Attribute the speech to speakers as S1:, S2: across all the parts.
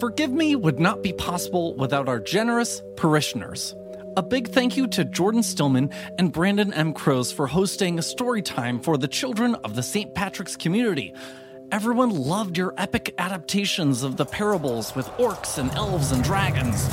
S1: Forgive Me would not be possible without our generous parishioners. A big thank you to Jordan Stillman and Brandon M. Crows for hosting a story time for the children of the St. Patrick's community. Everyone loved your epic adaptations of the parables with orcs and elves and dragons.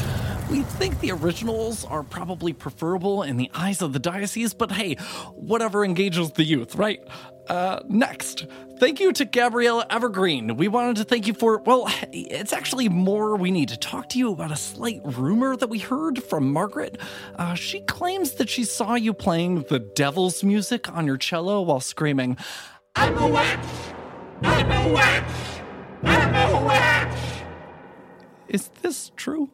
S1: We think the originals are probably preferable in the eyes of the diocese, but hey, whatever engages the youth, right? Uh, next, thank you to Gabriella Evergreen. We wanted to thank you for, well, it's actually more. We need to talk to you about a slight rumor that we heard from Margaret. Uh, she claims that she saw you playing the devil's music on your cello while screaming, I'm a witch! I'm a witch! I'm a witch! Is this true?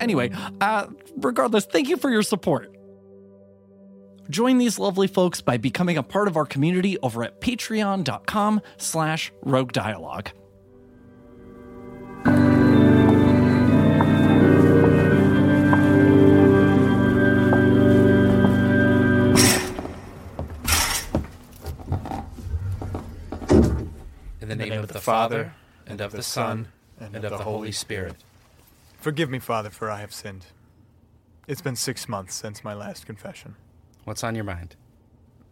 S1: Anyway, uh, regardless, thank you for your support. Join these lovely folks by becoming a part of our community over at patreon.com slash rogue dialogue.
S2: In the name of the Father, and of the Son, and of the Holy Spirit.
S3: Forgive me, Father, for I have sinned. It's been six months since my last confession.
S2: What's on your mind?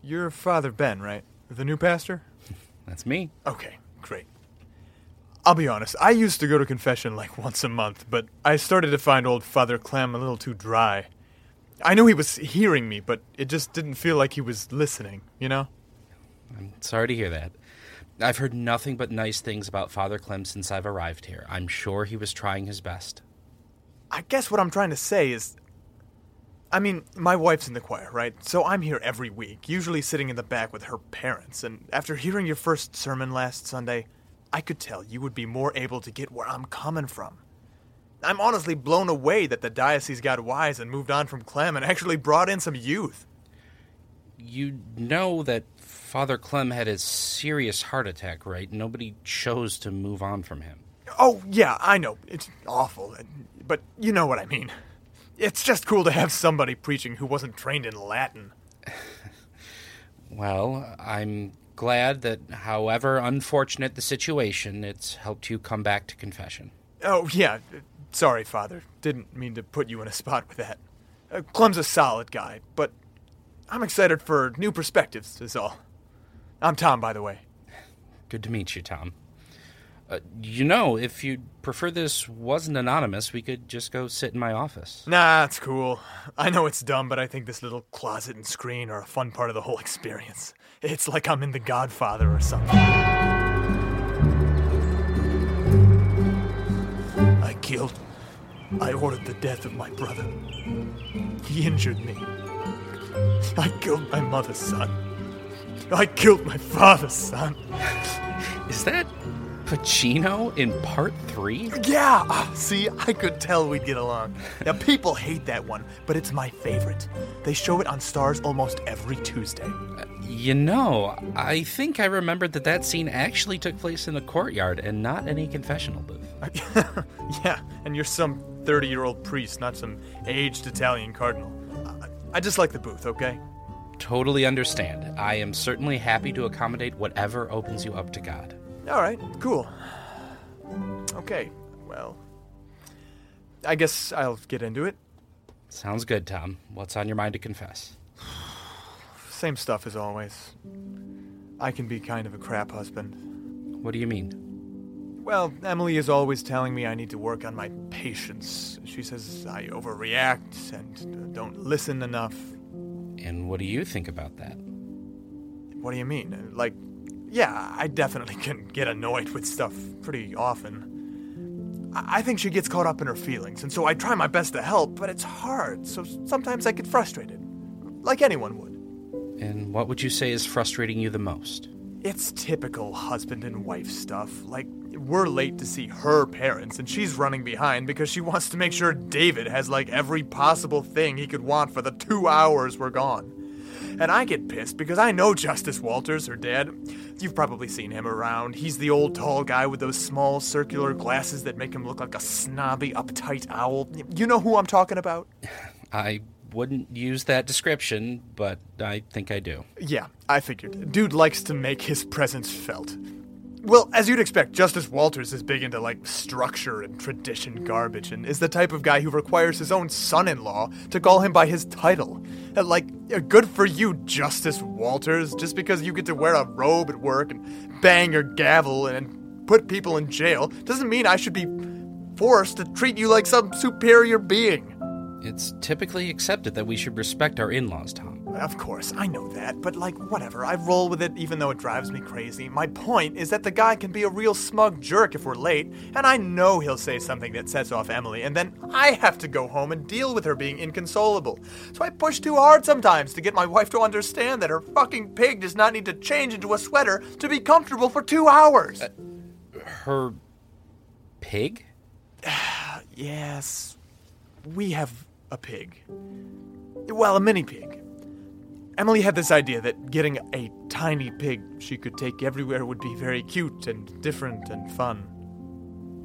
S3: You're Father Ben, right? The new pastor?
S2: That's me.
S3: Okay, great. I'll be honest, I used to go to confession like once a month, but I started to find old Father Clem a little too dry. I knew he was hearing me, but it just didn't feel like he was listening, you know?
S2: I'm sorry to hear that. I've heard nothing but nice things about Father Clem since I've arrived here. I'm sure he was trying his best.
S3: I guess what I'm trying to say is. I mean, my wife's in the choir, right? So I'm here every week, usually sitting in the back with her parents. And after hearing your first sermon last Sunday, I could tell you would be more able to get where I'm coming from. I'm honestly blown away that the diocese got wise and moved on from Clem and actually brought in some youth.
S2: You know that Father Clem had a serious heart attack, right? Nobody chose to move on from him.
S3: Oh, yeah, I know. It's awful, but you know what I mean. It's just cool to have somebody preaching who wasn't trained in Latin.
S2: Well, I'm glad that, however unfortunate the situation, it's helped you come back to confession.
S3: Oh, yeah. Sorry, Father. Didn't mean to put you in a spot with that. Uh, Clem's a solid guy, but I'm excited for new perspectives, is all. I'm Tom, by the way.
S2: Good to meet you, Tom. Uh, you know, if you'd prefer this wasn't anonymous, we could just go sit in my office.
S3: Nah, it's cool. I know it's dumb, but I think this little closet and screen are a fun part of the whole experience. It's like I'm in The Godfather or something. I killed. I ordered the death of my brother. He injured me. I killed my mother's son. I killed my father's son.
S2: Is that Pacino in part three?
S3: Yeah! Ah, see, I could tell we'd get along. Now, people hate that one, but it's my favorite. They show it on Starz almost every Tuesday.
S2: Uh, you know, I think I remembered that that scene actually took place in the courtyard and not any confessional booth.
S3: yeah, and you're some 30 year old priest, not some aged Italian cardinal. I just like the booth, okay?
S2: Totally understand. I am certainly happy to accommodate whatever opens you up to God.
S3: All right, cool. Okay, well, I guess I'll get into it.
S2: Sounds good, Tom. What's on your mind to confess?
S3: Same stuff as always. I can be kind of a crap husband.
S2: What do you mean?
S3: Well, Emily is always telling me I need to work on my patience. She says I overreact and uh, don't listen enough.
S2: And what do you think about that?
S3: What do you mean? Like, yeah, I definitely can get annoyed with stuff pretty often. I I think she gets caught up in her feelings, and so I try my best to help, but it's hard, so sometimes I get frustrated. Like anyone would.
S2: And what would you say is frustrating you the most?
S3: It's typical husband and wife stuff. Like, we're late to see her parents, and she's running behind because she wants to make sure David has, like, every possible thing he could want for the two hours we're gone. And I get pissed because I know Justice Walters, her dad. You've probably seen him around. He's the old tall guy with those small circular glasses that make him look like a snobby, uptight owl. You know who I'm talking about?
S2: I wouldn't use that description, but I think I do.
S3: Yeah, I figured. Dude likes to make his presence felt. Well, as you'd expect, Justice Walters is big into like structure and tradition garbage and is the type of guy who requires his own son in law to call him by his title. Like, uh, good for you, Justice Walters, just because you get to wear a robe at work and bang your gavel and put people in jail doesn't mean I should be forced to treat you like some superior being.
S2: It's typically accepted that we should respect our in laws, Tom.
S3: Of course, I know that, but like, whatever. I roll with it even though it drives me crazy. My point is that the guy can be a real smug jerk if we're late, and I know he'll say something that sets off Emily, and then I have to go home and deal with her being inconsolable. So I push too hard sometimes to get my wife to understand that her fucking pig does not need to change into a sweater to be comfortable for two hours.
S2: Uh, her pig?
S3: Yes, we have a pig. Well, a mini pig. Emily had this idea that getting a tiny pig she could take everywhere would be very cute and different and fun.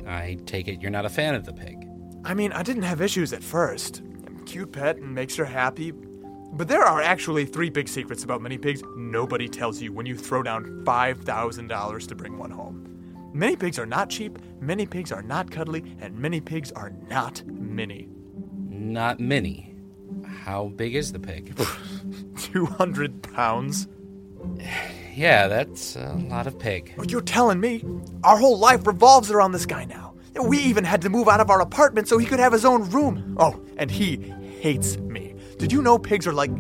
S2: I take it you're not a fan of the pig.
S3: I mean, I didn't have issues at first. Cute pet and makes her happy. But there are actually three big secrets about mini pigs nobody tells you when you throw down $5,000 to bring one home. Mini pigs are not cheap, mini pigs are not cuddly, and mini pigs are not mini.
S2: Not many. How big is the pig?
S3: 200 pounds?
S2: yeah, that's a lot of pig.
S3: You're telling me our whole life revolves around this guy now. We even had to move out of our apartment so he could have his own room. Oh, and he hates me. Did you know pigs are like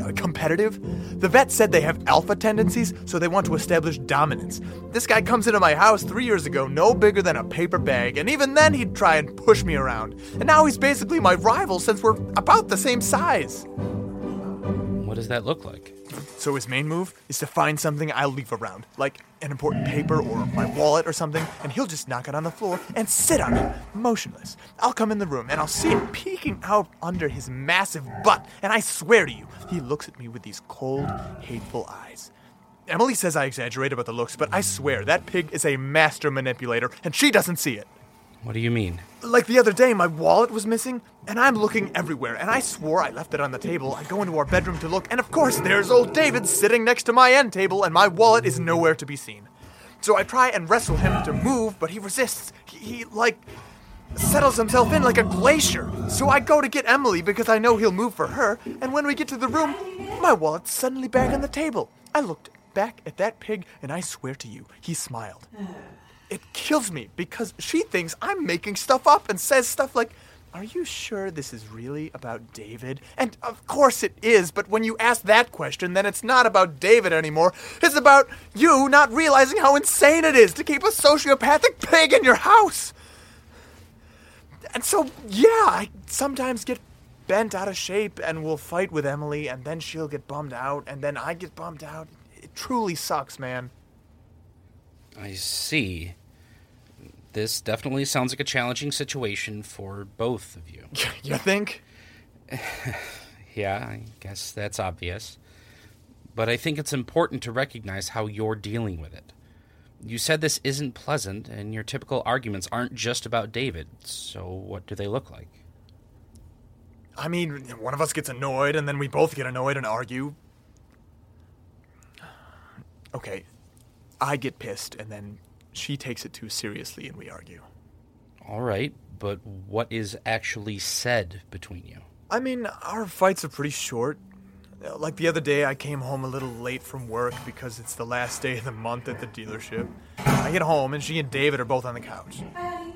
S3: uh, competitive? The vet said they have alpha tendencies, so they want to establish dominance. This guy comes into my house three years ago, no bigger than a paper bag, and even then he'd try and push me around. And now he's basically my rival since we're about the same size.
S2: What does that look like?
S3: So his main move is to find something I'll leave around, like an important paper or my wallet or something, and he'll just knock it on the floor and sit on it, motionless. I'll come in the room and I'll see it peeking out under his massive butt, and I swear to you, he looks at me with these cold, hateful eyes. Emily says I exaggerate about the looks, but I swear that pig is a master manipulator, and she doesn't see it.
S2: What do you mean?
S3: Like the other day, my wallet was missing, and I'm looking everywhere, and I swore I left it on the table. I go into our bedroom to look, and of course, there's old David sitting next to my end table, and my wallet is nowhere to be seen. So I try and wrestle him to move, but he resists. He, he like, settles himself in like a glacier. So I go to get Emily because I know he'll move for her, and when we get to the room, my wallet's suddenly back on the table. I looked back at that pig, and I swear to you, he smiled. It kills me because she thinks I'm making stuff up and says stuff like, Are you sure this is really about David? And of course it is, but when you ask that question, then it's not about David anymore. It's about you not realizing how insane it is to keep a sociopathic pig in your house. And so, yeah, I sometimes get bent out of shape and will fight with Emily, and then she'll get bummed out, and then I get bummed out. It truly sucks, man.
S2: I see. This definitely sounds like a challenging situation for both of you.
S3: You think?
S2: Yeah, I guess that's obvious. But I think it's important to recognize how you're dealing with it. You said this isn't pleasant, and your typical arguments aren't just about David, so what do they look like?
S3: I mean, one of us gets annoyed, and then we both get annoyed and argue. Okay, I get pissed, and then she takes it too seriously, and we argue.
S2: All right, but what is actually said between you?
S3: I mean, our fights are pretty short. Like the other day, I came home a little late from work because it's the last day of the month at the dealership. I get home, and she and David are both on the couch.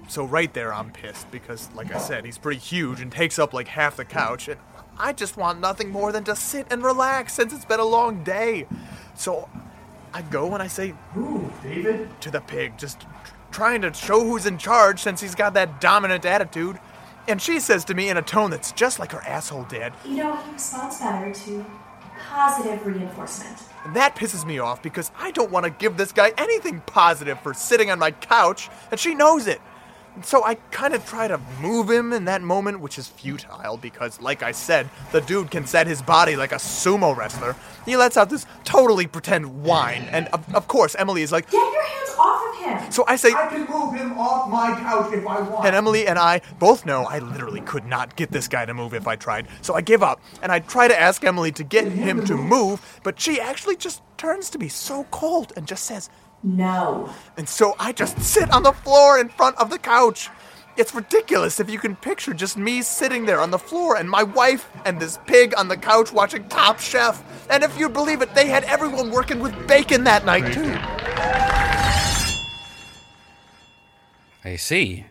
S3: So right there, I'm pissed because, like I said, he's pretty huge and takes up like half the couch. And I just want nothing more than to sit and relax since it's been a long day. So I go and I say, Ooh, David, to the pig, just tr- trying to show who's in charge since he's got that dominant attitude. And she says to me in a tone that's just like her asshole dad,
S4: You know, he responds better to positive reinforcement.
S3: And that pisses me off because I don't want to give this guy anything positive for sitting on my couch, and she knows it. And so I kind of try to move him in that moment, which is futile because, like I said, the dude can set his body like a sumo wrestler. He lets out this totally pretend whine, and of, of course, Emily is like,
S4: Get your hands off of him!
S3: so I say,
S5: I can move him off my couch if I want.
S3: and Emily and I both know I literally could not get this guy to move if I tried. So I give up, and I try to ask Emily to get him to move, but she actually just turns to me so cold and just says,
S4: No.
S3: And so I just sit on the floor in front of the couch. It's ridiculous if you can picture just me sitting there on the floor and my wife and this pig on the couch watching Top Chef. And if you believe it, they had everyone working with bacon that night too.
S2: I see.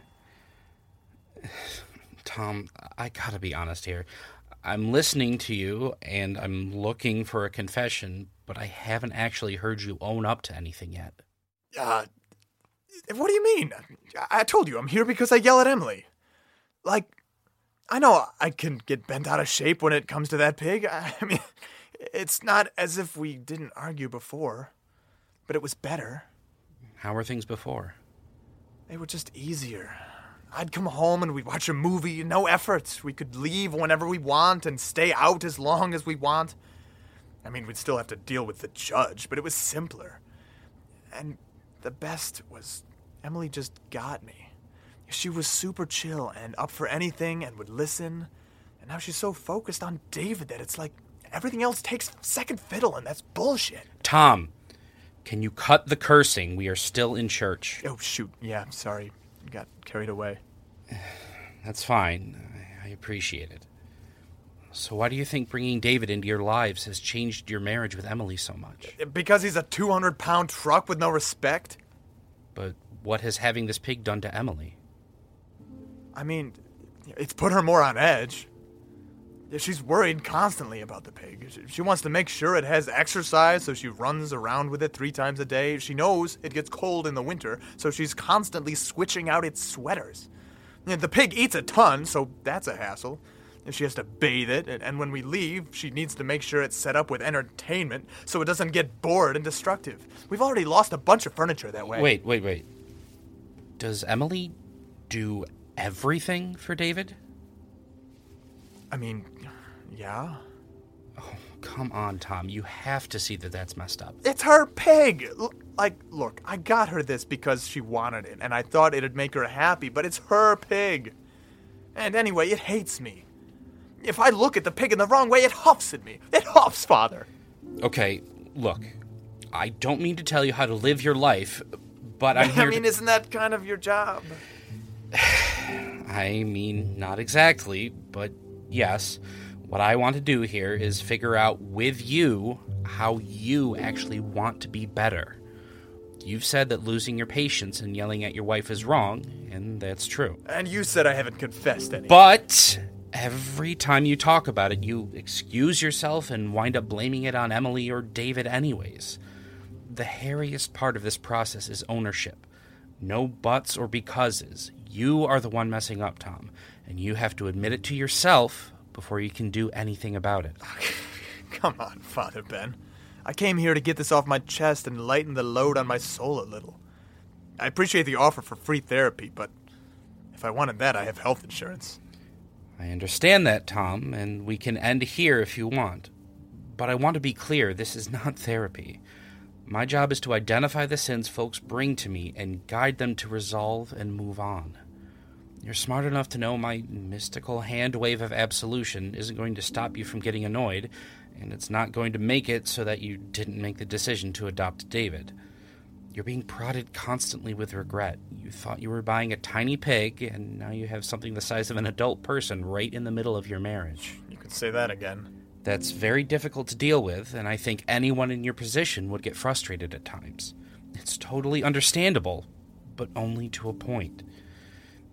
S2: Tom, I gotta be honest here. I'm listening to you and I'm looking for a confession, but I haven't actually heard you own up to anything yet.
S3: Uh, what do you mean? I told you I'm here because I yell at Emily. Like, I know I can get bent out of shape when it comes to that pig. I mean, it's not as if we didn't argue before, but it was better.
S2: How were things before?
S3: They were just easier. I'd come home and we'd watch a movie, no effort. We could leave whenever we want and stay out as long as we want. I mean, we'd still have to deal with the judge, but it was simpler. And the best was Emily just got me. She was super chill and up for anything and would listen. And now she's so focused on David that it's like everything else takes second fiddle, and that's bullshit.
S2: Tom, can you cut the cursing? We are still in church.
S3: Oh, shoot. Yeah, sorry. Got carried away.
S2: That's fine. I appreciate it. So, why do you think bringing David into your lives has changed your marriage with Emily so much?
S3: Because he's a 200 pound truck with no respect?
S2: But what has having this pig done to Emily?
S3: I mean, it's put her more on edge. She's worried constantly about the pig. She- She wants to make sure it has exercise, so she runs around with it three times a day. She knows it gets cold in the winter, so she's constantly switching out its sweaters. The pig eats a ton, so that's a hassle. She has to bathe it, and- and when we leave, she needs to make sure it's set up with entertainment so it doesn't get bored and destructive. We've already lost a bunch of furniture that way.
S2: Wait, wait, wait. Does Emily do everything for David?
S3: I mean, yeah.
S2: Oh, Come on, Tom. You have to see that that's messed up.
S3: It's her pig. L- Like, look, I got her this because she wanted it, and I thought it'd make her happy, but it's her pig. And anyway, it hates me. If I look at the pig in the wrong way, it huffs at me. It huffs, Father.
S2: Okay, look. I don't mean to tell you how to live your life, but I'm here
S3: I mean,
S2: to...
S3: isn't that kind of your job?
S2: I mean, not exactly, but yes. What I want to do here is figure out with you how you actually want to be better. You've said that losing your patience and yelling at your wife is wrong, and that's true.
S3: And you said I haven't confessed any.
S2: But every time you talk about it, you excuse yourself and wind up blaming it on Emily or David, anyways. The hairiest part of this process is ownership. No buts or becauses. You are the one messing up, Tom, and you have to admit it to yourself before you can do anything about it.
S3: Come on, Father Ben. I came here to get this off my chest and lighten the load on my soul a little. I appreciate the offer for free therapy, but if I wanted that, I have health insurance.
S2: I understand that, Tom, and we can end here if you want. But I want to be clear this is not therapy. My job is to identify the sins folks bring to me and guide them to resolve and move on. You're smart enough to know my mystical hand wave of absolution isn't going to stop you from getting annoyed, and it's not going to make it so that you didn't make the decision to adopt David. You're being prodded constantly with regret. You thought you were buying a tiny pig, and now you have something the size of an adult person right in the middle of your marriage.
S3: You could say that again.
S2: That's very difficult to deal with, and I think anyone in your position would get frustrated at times. It's totally understandable, but only to a point.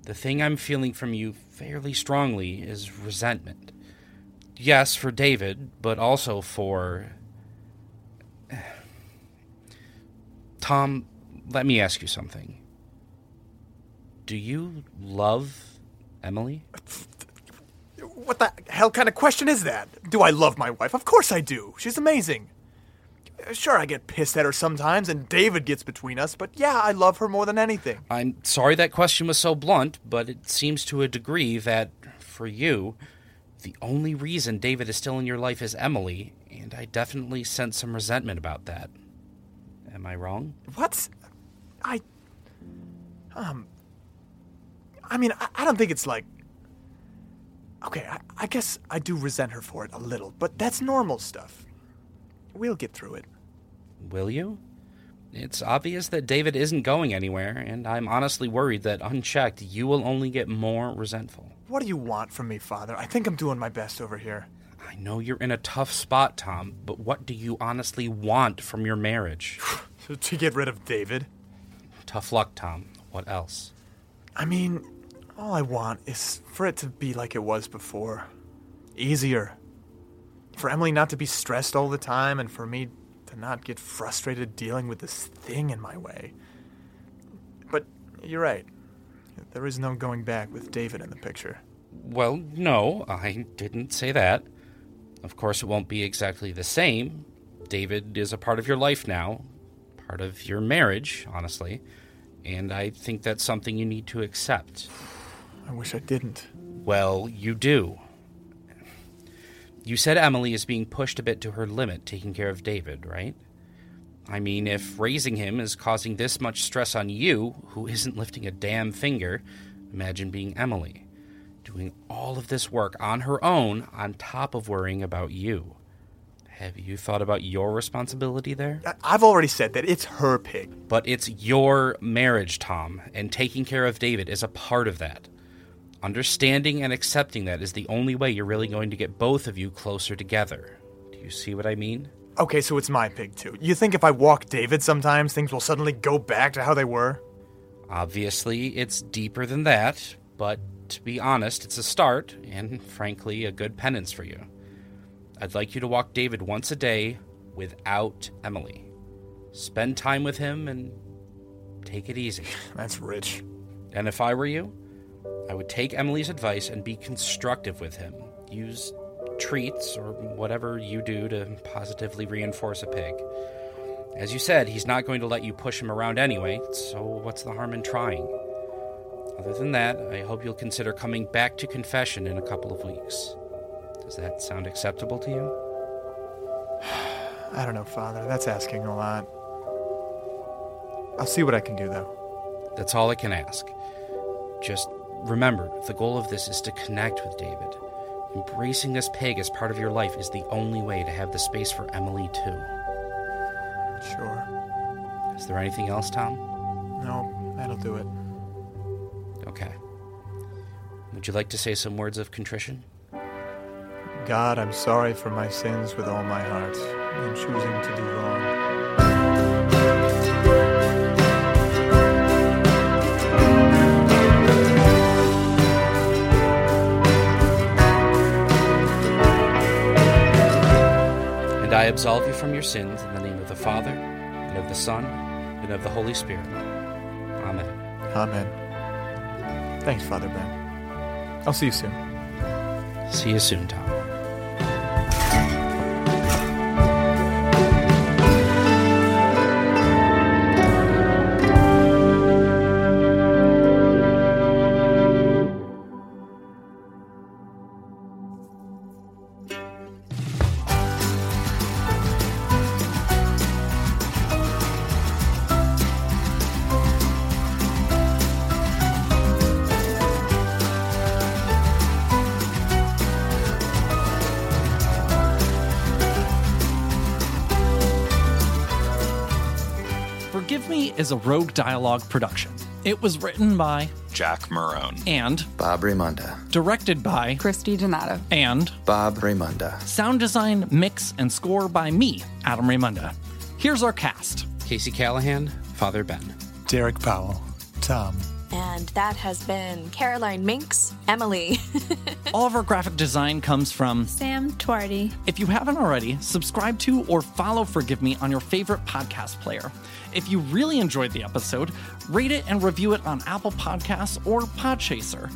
S2: The thing I'm feeling from you fairly strongly is resentment. yes, for David, but also for. Tom, let me ask you something. Do you love Emily?
S3: What the hell kind of question is that? Do I love my wife? Of course I do. She's amazing. Sure, I get pissed at her sometimes, and David gets between us, but yeah, I love her more than anything.
S2: I'm sorry that question was so blunt, but it seems to a degree that, for you, the only reason David is still in your life is Emily, and I definitely sense some resentment about that. Am I wrong?
S3: What? I. Um. I mean, I, I don't think it's like. Okay, I, I guess I do resent her for it a little, but that's normal stuff. We'll get through it.
S2: Will you? It's obvious that David isn't going anywhere, and I'm honestly worried that unchecked, you will only get more resentful.
S3: What do you want from me, Father? I think I'm doing my best over here.
S2: I know you're in a tough spot, Tom, but what do you honestly want from your marriage?
S3: to get rid of David?
S2: Tough luck, Tom. What else?
S3: I mean, all I want is for it to be like it was before. Easier. For Emily not to be stressed all the time, and for me to not get frustrated dealing with this thing in my way. But you're right. There is no going back with David in the picture.
S2: Well, no, I didn't say that. Of course, it won't be exactly the same. David is a part of your life now, part of your marriage, honestly, and I think that's something you need to accept.
S3: I wish I didn't.
S2: Well, you do. You said Emily is being pushed a bit to her limit taking care of David, right? I mean, if raising him is causing this much stress on you, who isn't lifting a damn finger, imagine being Emily, doing all of this work on her own on top of worrying about you. Have you thought about your responsibility there?
S3: I've already said that it's her pig.
S2: But it's your marriage, Tom, and taking care of David is a part of that. Understanding and accepting that is the only way you're really going to get both of you closer together. Do you see what I mean?
S3: Okay, so it's my pig too. You think if I walk David sometimes, things will suddenly go back to how they were?
S2: Obviously, it's deeper than that, but to be honest, it's a start, and frankly, a good penance for you. I'd like you to walk David once a day without Emily. Spend time with him and take it easy.
S3: That's rich.
S2: And if I were you, I would take Emily's advice and be constructive with him. Use treats or whatever you do to positively reinforce a pig. As you said, he's not going to let you push him around anyway, so what's the harm in trying? Other than that, I hope you'll consider coming back to confession in a couple of weeks. Does that sound acceptable to you?
S3: I don't know, Father. That's asking a lot. I'll see what I can do, though.
S2: That's all I can ask. Just remember, the goal of this is to connect with David. Embracing this pig as part of your life is the only way to have the space for Emily, too.
S3: Sure.
S2: Is there anything else, Tom?
S3: No, that'll do it.
S2: Okay. Would you like to say some words of contrition?
S3: God, I'm sorry for my sins with all my heart in choosing to do wrong.
S2: And I absolve you from your sins in the name of the Father, and of the Son, and of the Holy Spirit. Amen.
S3: Amen. Thanks, Father Ben. I'll see you soon.
S2: See you soon, Tom.
S1: Is a Rogue Dialogue production. It was written by
S6: Jack Marone,
S1: and
S7: Bob Raymonda,
S1: directed by
S8: Christy Donato,
S1: and
S7: Bob Raymonda.
S1: sound design, mix, and score by me, Adam Raymonda. Here's our cast.
S2: Casey Callahan, Father Ben.
S9: Derek Powell, Tom,
S6: And that has been Caroline Minks, Emily.
S1: All of our graphic design comes from
S8: Sam Twardy.
S1: If you haven't already, subscribe to or follow Forgive Me on your favorite podcast player. If you really enjoyed the episode, rate it and review it on Apple Podcasts or Podchaser.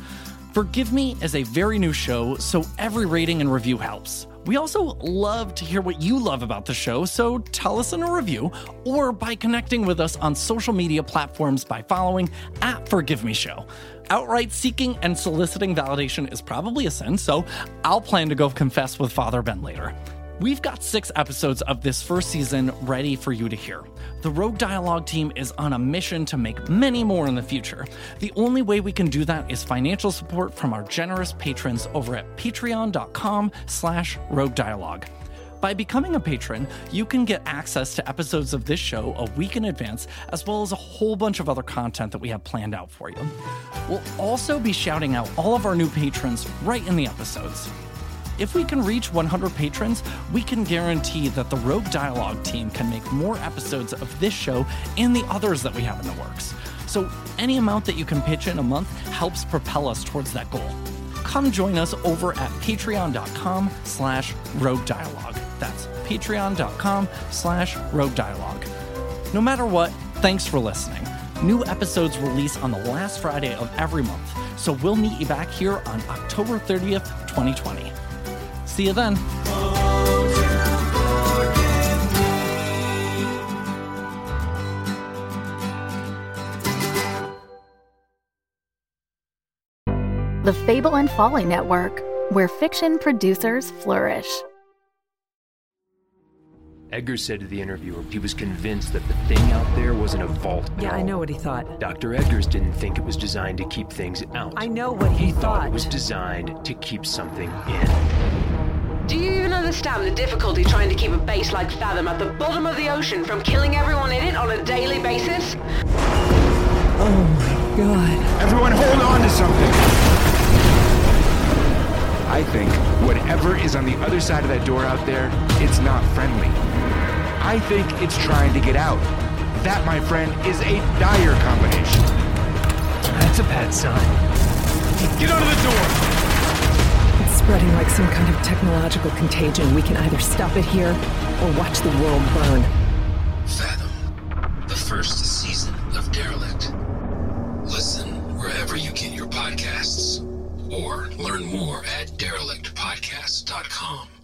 S1: Forgive Me is a very new show, so every rating and review helps. We also love to hear what you love about the show, so tell us in a review or by connecting with us on social media platforms by following at Forgive Me Show. Outright seeking and soliciting validation is probably a sin, so I'll plan to go confess with Father Ben later. We've got six episodes of this first season ready for you to hear. The Rogue Dialogue team is on a mission to make many more in the future. The only way we can do that is financial support from our generous patrons over at patreon.com slash rogue dialogue. By becoming a patron, you can get access to episodes of this show a week in advance, as well as a whole bunch of other content that we have planned out for you. We'll also be shouting out all of our new patrons right in the episodes. If we can reach 100 patrons, we can guarantee that the Rogue Dialogue team can make more episodes of this show and the others that we have in the works. So any amount that you can pitch in a month helps propel us towards that goal. Come join us over at patreon.com slash rogue dialogue. That's patreon.com slash rogue dialogue. No matter what, thanks for listening. New episodes release on the last Friday of every month, so we'll meet you back here on October 30th, 2020. See you then.
S10: The Fable and Folly Network, where fiction producers flourish.
S9: Edgar said to the interviewer he was convinced that the thing out there wasn't a vault.
S11: Yeah, I know what he thought.
S9: Dr. Edgars didn't think it was designed to keep things out.
S11: I know what he,
S9: he
S11: thought.
S9: thought it was designed to keep something in.
S12: Do you even understand the difficulty trying to keep a base like Fathom at the bottom of the ocean from killing everyone in it on a daily basis?
S11: Oh my god.
S13: Everyone hold on to something! I think whatever is on the other side of that door out there, it's not friendly. I think it's trying to get out. That, my friend, is a dire combination.
S9: That's a bad sign.
S13: Get under the door!
S11: It's spreading like some kind of technological contagion. We can either stop it here or watch the world burn.
S14: Fathom, the first season of Derelict. Listen wherever you get your podcasts or learn more at derelictpodcast.com.